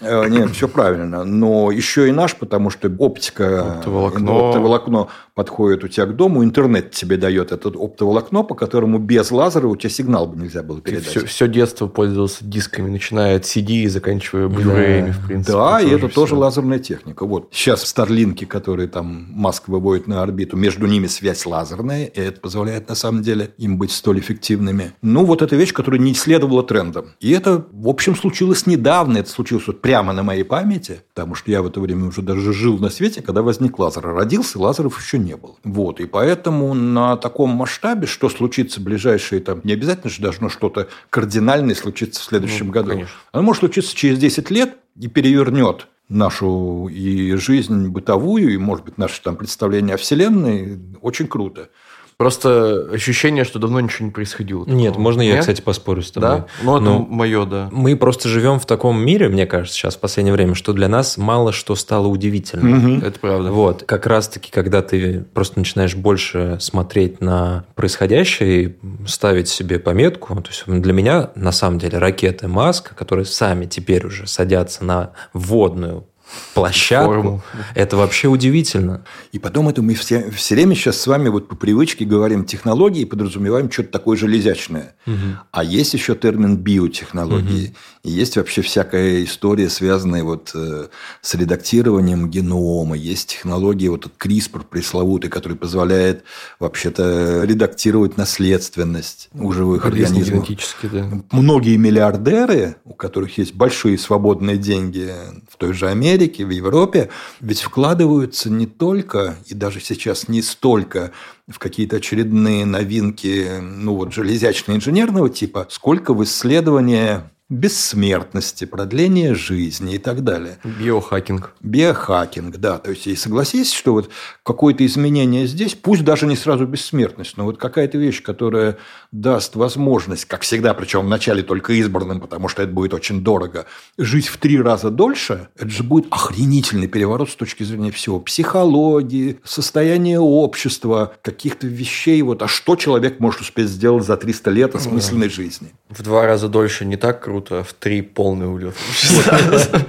[SPEAKER 2] Э, Нет, все правильно. Но еще и наш, потому что оптика,
[SPEAKER 1] оптоволокно.
[SPEAKER 2] оптоволокно подходит у тебя к дому, интернет тебе дает это оптоволокно, по которому без лазера у тебя сигнал бы нельзя было передать.
[SPEAKER 1] Все, все детство пользовался дисками, начиная от CD и заканчивая blu
[SPEAKER 2] в принципе. Да, и это все. тоже лазерная техника. Вот сейчас в Старлинке, которые там Маск выводит на орбиту, между ними связь лазерная, и это позволяет на самом деле им быть столь эффективными. Ну, вот эта вещь, которая не следовала трендам. И это, в общем, случилось недавно. Это случилось вот прямо на моей памяти, потому что я в это время уже даже жил на свете, когда возник лазер. Родился, лазеров еще не было. Вот. И поэтому на таком масштабе, что случится в ближайшие, там, не обязательно же должно что-то кардинальное случиться в следующем ну, году. Конечно. Оно может случиться через 10 лет и перевернет нашу и жизнь бытовую, и, может быть, наше там представление о Вселенной. Очень круто.
[SPEAKER 1] Просто ощущение, что давно ничего не происходило.
[SPEAKER 3] Такого. Нет, можно Нет? я, кстати, поспорю с тобой.
[SPEAKER 1] Да? Ну, это Но мое, да.
[SPEAKER 3] Мы просто живем в таком мире, мне кажется, сейчас в последнее время, что для нас мало что стало удивительным.
[SPEAKER 1] Угу. Это правда.
[SPEAKER 3] Вот. Как раз-таки, когда ты просто начинаешь больше смотреть на происходящее и ставить себе пометку. То есть для меня, на самом деле, ракеты Маска, которые сами теперь уже садятся на водную площадку. Форму. Это вообще удивительно.
[SPEAKER 2] И потом это мы все, все время сейчас с вами вот по привычке говорим технологии и подразумеваем что-то такое железячное. Угу. А есть еще термин биотехнологии. Угу. И есть вообще всякая история, связанная вот э, с редактированием генома. Есть технология вот этот CRISPR пресловутый, который позволяет вообще-то редактировать наследственность у живых организмов.
[SPEAKER 1] Да.
[SPEAKER 2] Многие миллиардеры, у которых есть большие свободные деньги в той же Америке, Америке, в Европе, ведь вкладываются не только, и даже сейчас не столько в какие-то очередные новинки, ну вот железячно-инженерного типа, сколько в исследования бессмертности, продление жизни и так далее.
[SPEAKER 1] Биохакинг.
[SPEAKER 2] Биохакинг, да. То есть, и согласись, что вот какое-то изменение здесь, пусть даже не сразу бессмертность, но вот какая-то вещь, которая даст возможность, как всегда, причем вначале только избранным, потому что это будет очень дорого, жить в три раза дольше, это же будет охренительный переворот с точки зрения всего. Психологии, состояния общества, каких-то вещей. Вот, а что человек может успеть сделать за 300 лет осмысленной жизни?
[SPEAKER 1] В два раза дольше не так круто, а в три полный улет.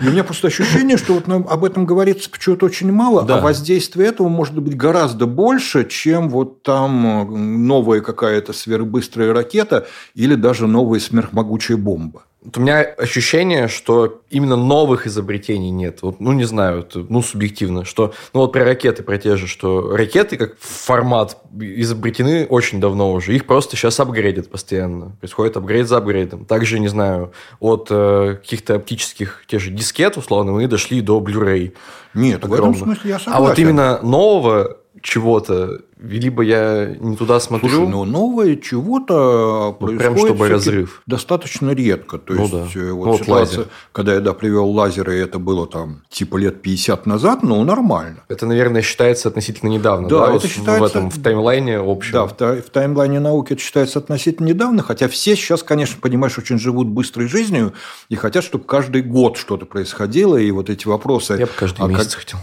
[SPEAKER 2] У меня просто ощущение, что вот об этом говорится почему-то очень мало, а воздействие этого может быть гораздо больше, чем вот там новая какая-то сверхбыстрая ракета или даже новая сверхмогучая бомба.
[SPEAKER 1] Вот у меня ощущение, что именно новых изобретений нет. Вот, ну, не знаю, это, ну, субъективно. Что, ну, вот про ракеты, про те же, что ракеты как формат изобретены очень давно уже. Их просто сейчас апгрейдят постоянно. Происходит апгрейд за апгрейдом. Также, не знаю, от э, каких-то оптических, те же дискет, условно, мы дошли до Blu-ray.
[SPEAKER 2] Нет, огромных. в этом смысле я согласен.
[SPEAKER 1] А вот именно нового чего-то, либо я не туда смотрю.
[SPEAKER 2] Слушай, ну новое чего-то ну, происходит
[SPEAKER 1] прям чтобы разрыв.
[SPEAKER 2] достаточно редко. То
[SPEAKER 1] ну,
[SPEAKER 2] есть,
[SPEAKER 1] да.
[SPEAKER 2] Э, вот,
[SPEAKER 1] ну, вот
[SPEAKER 2] ситуация,
[SPEAKER 1] лазер.
[SPEAKER 2] когда я да, привел лазеры, это было там типа лет 50 назад, ну нормально.
[SPEAKER 1] Это, наверное, считается относительно недавно.
[SPEAKER 2] Да,
[SPEAKER 1] да
[SPEAKER 2] это
[SPEAKER 1] вот
[SPEAKER 2] считается...
[SPEAKER 1] в этом в таймлайне общем.
[SPEAKER 2] Да, в, в таймлайне науки это считается относительно недавно, хотя все сейчас, конечно, понимаешь, очень живут быстрой жизнью и хотят, чтобы каждый год что-то происходило, и вот эти вопросы.
[SPEAKER 1] Я бы каждый
[SPEAKER 2] а
[SPEAKER 1] месяц
[SPEAKER 2] как...
[SPEAKER 1] хотел.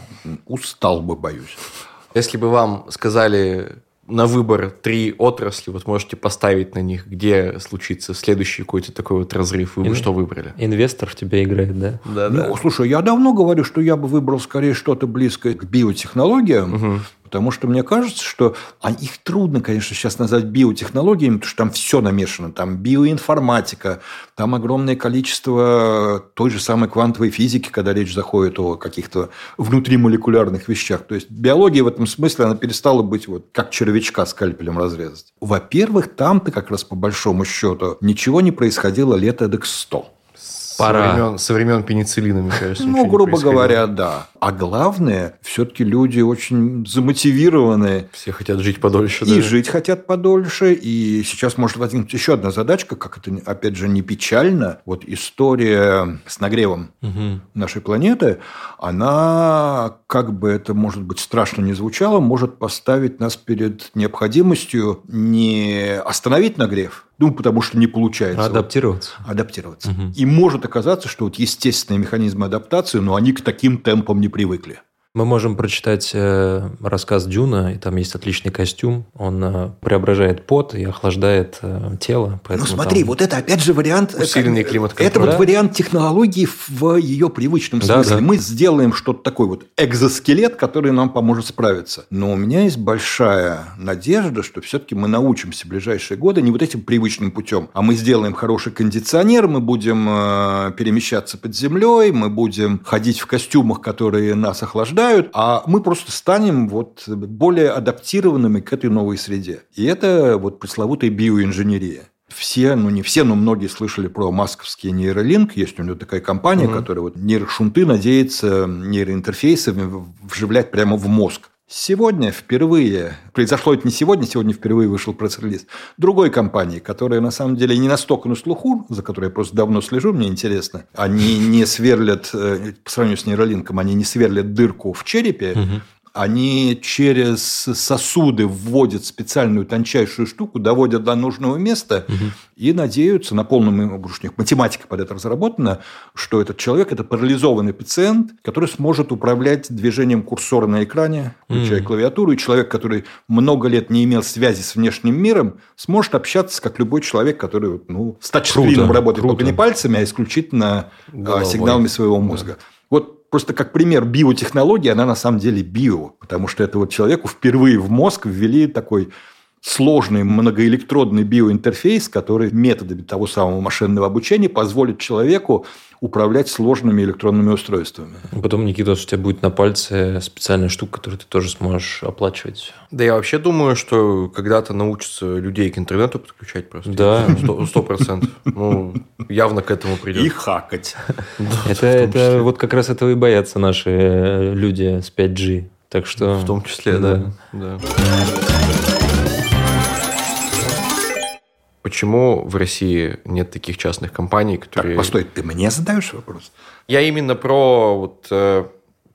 [SPEAKER 2] Устал бы, боюсь.
[SPEAKER 1] Если бы вам сказали на выбор три отрасли, вот можете поставить на них, где случится следующий какой-то такой вот разрыв, вы бы
[SPEAKER 3] Ин-
[SPEAKER 1] что выбрали?
[SPEAKER 3] Инвестор в тебя играет, да?
[SPEAKER 1] Да,
[SPEAKER 2] Ну, слушай, я давно говорю, что я бы выбрал скорее что-то близкое к биотехнологиям, потому что мне кажется, что а их трудно, конечно, сейчас назвать биотехнологиями, потому что там все намешано. Там биоинформатика, там огромное количество той же самой квантовой физики, когда речь заходит о каких-то внутримолекулярных вещах. То есть биология в этом смысле, она перестала быть вот как червячка скальпелем разрезать. Во-первых, там-то как раз по большому счету ничего не происходило лет эдак 100.
[SPEAKER 3] Пора.
[SPEAKER 1] Со времен, со времен пенициллина, мне кажется.
[SPEAKER 2] Ну, грубо говоря, да. А главное, все-таки люди очень замотивированы
[SPEAKER 1] Все хотят жить подольше.
[SPEAKER 2] и
[SPEAKER 1] да.
[SPEAKER 2] жить хотят подольше. И сейчас может возникнуть еще одна задачка, как это, опять же, не печально. Вот история с нагревом нашей планеты, она, как бы это, может быть, страшно не звучало, может поставить нас перед необходимостью не остановить нагрев, ну, потому что не получается. Вот
[SPEAKER 3] Адаптироваться.
[SPEAKER 2] адаптироваться. И может оказаться, что вот естественные механизмы адаптации, но они к таким темпам не привыкли.
[SPEAKER 3] Мы можем прочитать э, рассказ Дюна, и там есть отличный костюм. Он э, преображает пот и охлаждает э, тело.
[SPEAKER 2] Ну смотри,
[SPEAKER 3] там-
[SPEAKER 2] вот это опять же вариант...
[SPEAKER 1] Усиленный
[SPEAKER 2] это-
[SPEAKER 1] климат-контроль.
[SPEAKER 2] Это вот
[SPEAKER 3] Да.
[SPEAKER 2] вариант технологии в ее привычном
[SPEAKER 3] Да,
[SPEAKER 2] смысле.
[SPEAKER 3] да.
[SPEAKER 2] Мы сделаем что-то такое вот экзоскелет, который нам поможет справиться. Но у меня есть большая надежда, что все-таки мы научимся в ближайшие годы не вот этим привычным путем, а мы сделаем хороший кондиционер, мы будем э, перемещаться под землей, мы будем ходить в костюмах, которые нас охлаждают, а мы просто станем вот более адаптированными к этой новой среде. И это вот пресловутая биоинженерия. Все, ну не все, но многие слышали про масковский нейролинк. Есть у него такая компания, которая вот нейрошунты надеется нейроинтерфейсы вживлять прямо в мозг. Сегодня впервые, произошло это не сегодня, сегодня впервые вышел пресс-релиз другой компании, которая на самом деле не настолько на слуху, за которой я просто давно слежу, мне интересно. Они не сверлят, э, по сравнению с нейролинком, они не сверлят дырку в черепе, они через сосуды вводят специальную тончайшую штуку, доводят до нужного места и надеются на полном, потому что у них математика под это разработана, что этот человек – это парализованный пациент, который сможет управлять движением курсора на экране, включая клавиатуру, и человек, который много лет не имел связи с внешним миром, сможет общаться как любой человек, который ну, с тачскрином работает
[SPEAKER 3] круто.
[SPEAKER 2] только не пальцами, а исключительно а,
[SPEAKER 1] Головой.
[SPEAKER 2] сигналами своего мозга. Вот просто как пример биотехнологии, она на самом деле био, потому что это вот человеку впервые в мозг ввели такой сложный многоэлектродный биоинтерфейс, который методами того самого машинного обучения позволит человеку управлять сложными электронными устройствами.
[SPEAKER 3] Потом, Никита, у тебя будет на пальце специальная штука, которую ты тоже сможешь оплачивать.
[SPEAKER 1] Да я вообще думаю, что когда-то научатся людей к интернету подключать просто.
[SPEAKER 3] Да.
[SPEAKER 1] Сто- процентов. Ну, явно к этому придет.
[SPEAKER 2] И хакать.
[SPEAKER 3] это это вот как раз этого и боятся наши э, люди с 5G. Так что...
[SPEAKER 1] В том числе, да. да. Почему в России нет таких частных компаний, которые...
[SPEAKER 2] Так, постой, ты мне задаешь вопрос?
[SPEAKER 1] Я именно про, вот, э,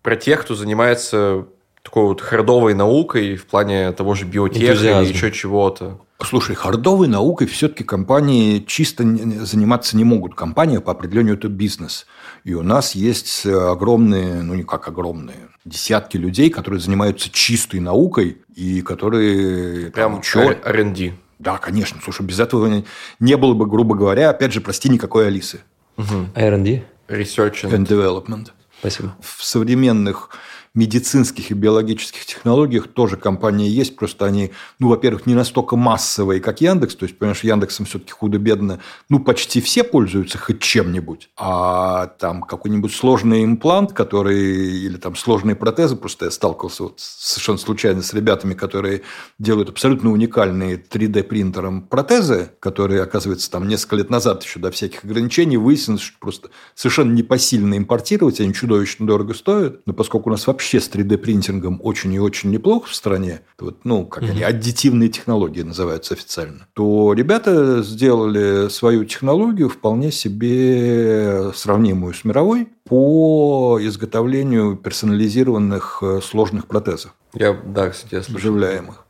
[SPEAKER 1] про тех, кто занимается такой вот хардовой наукой в плане того же биотеха или еще чего-то.
[SPEAKER 2] Слушай, хардовой наукой все-таки компании чисто заниматься не могут. Компания по определению это бизнес. И у нас есть огромные, ну не как огромные, десятки людей, которые занимаются чистой наукой и которые...
[SPEAKER 1] Прям учет... R&D.
[SPEAKER 2] Да, конечно. Слушай, без этого не было бы, грубо говоря, опять же, прости, никакой Алисы.
[SPEAKER 3] Угу. R&D?
[SPEAKER 1] Research
[SPEAKER 2] and Development.
[SPEAKER 3] Спасибо.
[SPEAKER 2] В современных медицинских и биологических технологиях. Тоже компании есть, просто они, ну, во-первых, не настолько массовые, как Яндекс, то есть, понимаешь, Яндексом все-таки худо-бедно, ну, почти все пользуются хоть чем-нибудь, а там какой-нибудь сложный имплант, который, или там сложные протезы, просто я сталкивался вот совершенно случайно с ребятами, которые делают абсолютно уникальные 3D-принтером протезы, которые, оказывается, там несколько лет назад еще до всяких ограничений выяснилось, что просто совершенно непосильно импортировать, они чудовищно дорого стоят, но поскольку у нас вообще вообще с 3D-принтингом очень и очень неплохо в стране, вот, ну, как они, аддитивные технологии называются официально, то ребята сделали свою технологию вполне себе сравнимую с мировой по изготовлению персонализированных э, сложных протезов.
[SPEAKER 1] Я, да, кстати, я слышал.
[SPEAKER 2] Вживляемых.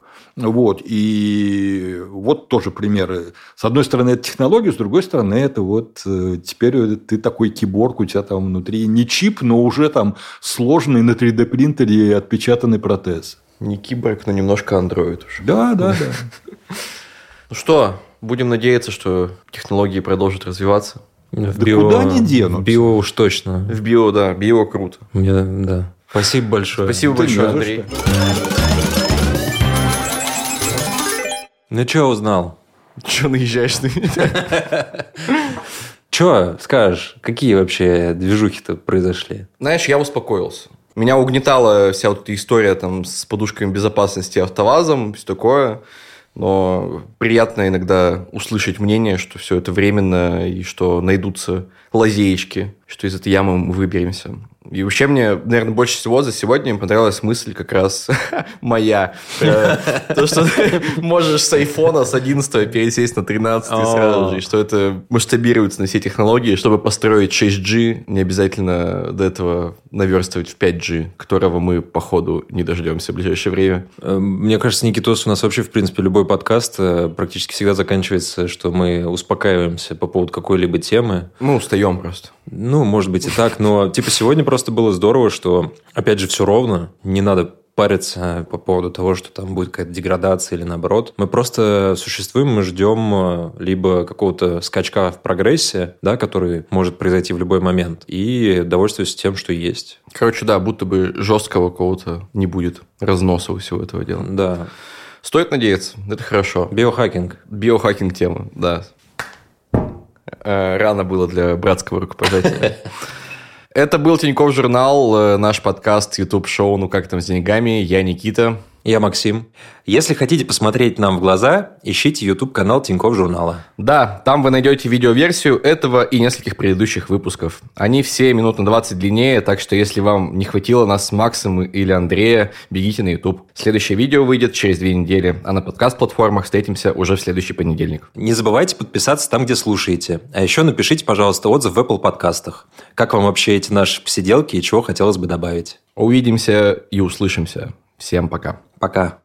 [SPEAKER 2] Вот, и вот тоже примеры. С одной стороны, это технология, с другой стороны, это вот э, теперь ты такой киборг, у тебя там внутри не чип, но уже там сложный на 3D принтере отпечатанный протез.
[SPEAKER 1] Не киборг, но немножко андроид уже.
[SPEAKER 2] Да, да, да.
[SPEAKER 1] Ну что, будем надеяться, что технологии продолжат развиваться.
[SPEAKER 3] В да био... куда они денутся? В био уж точно.
[SPEAKER 1] В био, да, био круто.
[SPEAKER 3] Мне, да. Спасибо большое.
[SPEAKER 1] Спасибо Ты большое, Андрей. Что?
[SPEAKER 3] Ну, что узнал?
[SPEAKER 1] Че наезжаешь на меня?
[SPEAKER 3] Че скажешь? Какие вообще движухи-то произошли?
[SPEAKER 1] Знаешь, я успокоился. Меня угнетала вся вот эта история там с подушками безопасности автовазом, все такое. Но приятно иногда услышать мнение, что все это временно и что найдутся лазеечки, что из этой ямы мы выберемся. И вообще мне, наверное, больше всего за сегодня понравилась мысль как раз моя. Э, то, что ты можешь с айфона с 11 пересесть на 13 сразу же, и что это масштабируется на все технологии, чтобы построить 6G, не обязательно до этого наверстывать в 5G, которого мы, походу, не дождемся в ближайшее время.
[SPEAKER 3] Э, мне кажется, Никитос, у нас вообще, в принципе, любой подкаст э, практически всегда заканчивается, что мы успокаиваемся по поводу какой-либо темы.
[SPEAKER 1] Мы устаем просто.
[SPEAKER 3] Ну, может быть и так, но типа сегодня просто было здорово, что, опять же, все ровно, не надо париться по поводу того, что там будет какая-то деградация или наоборот. Мы просто существуем, мы ждем э, либо какого-то скачка в прогрессе, да, который может произойти в любой момент, и довольствуемся тем, что есть.
[SPEAKER 1] Короче, да, будто бы жесткого какого-то не будет разноса у всего этого дела.
[SPEAKER 3] Да.
[SPEAKER 1] Стоит надеяться, это хорошо.
[SPEAKER 3] Биохакинг.
[SPEAKER 1] Биохакинг тема, да. Э, рано было для братского рукопожатия. Это был Тиньков журнал, э, наш подкаст, YouTube-шоу «Ну как там с деньгами». Я Никита.
[SPEAKER 3] Я Максим. Если хотите посмотреть нам в глаза, ищите YouTube-канал Тиньков журнала.
[SPEAKER 1] Да, там вы найдете видеоверсию этого и нескольких предыдущих выпусков. Они все минут на 20 длиннее, так что если вам не хватило нас с Максом или Андрея, бегите на YouTube. Следующее видео выйдет через две недели, а на подкаст-платформах встретимся уже в следующий понедельник.
[SPEAKER 3] Не забывайте подписаться там, где слушаете. А еще напишите, пожалуйста, отзыв в Apple подкастах. Как вам вообще эти наши посиделки и чего хотелось бы добавить?
[SPEAKER 1] Увидимся и услышимся. Всем пока.
[SPEAKER 3] Пока.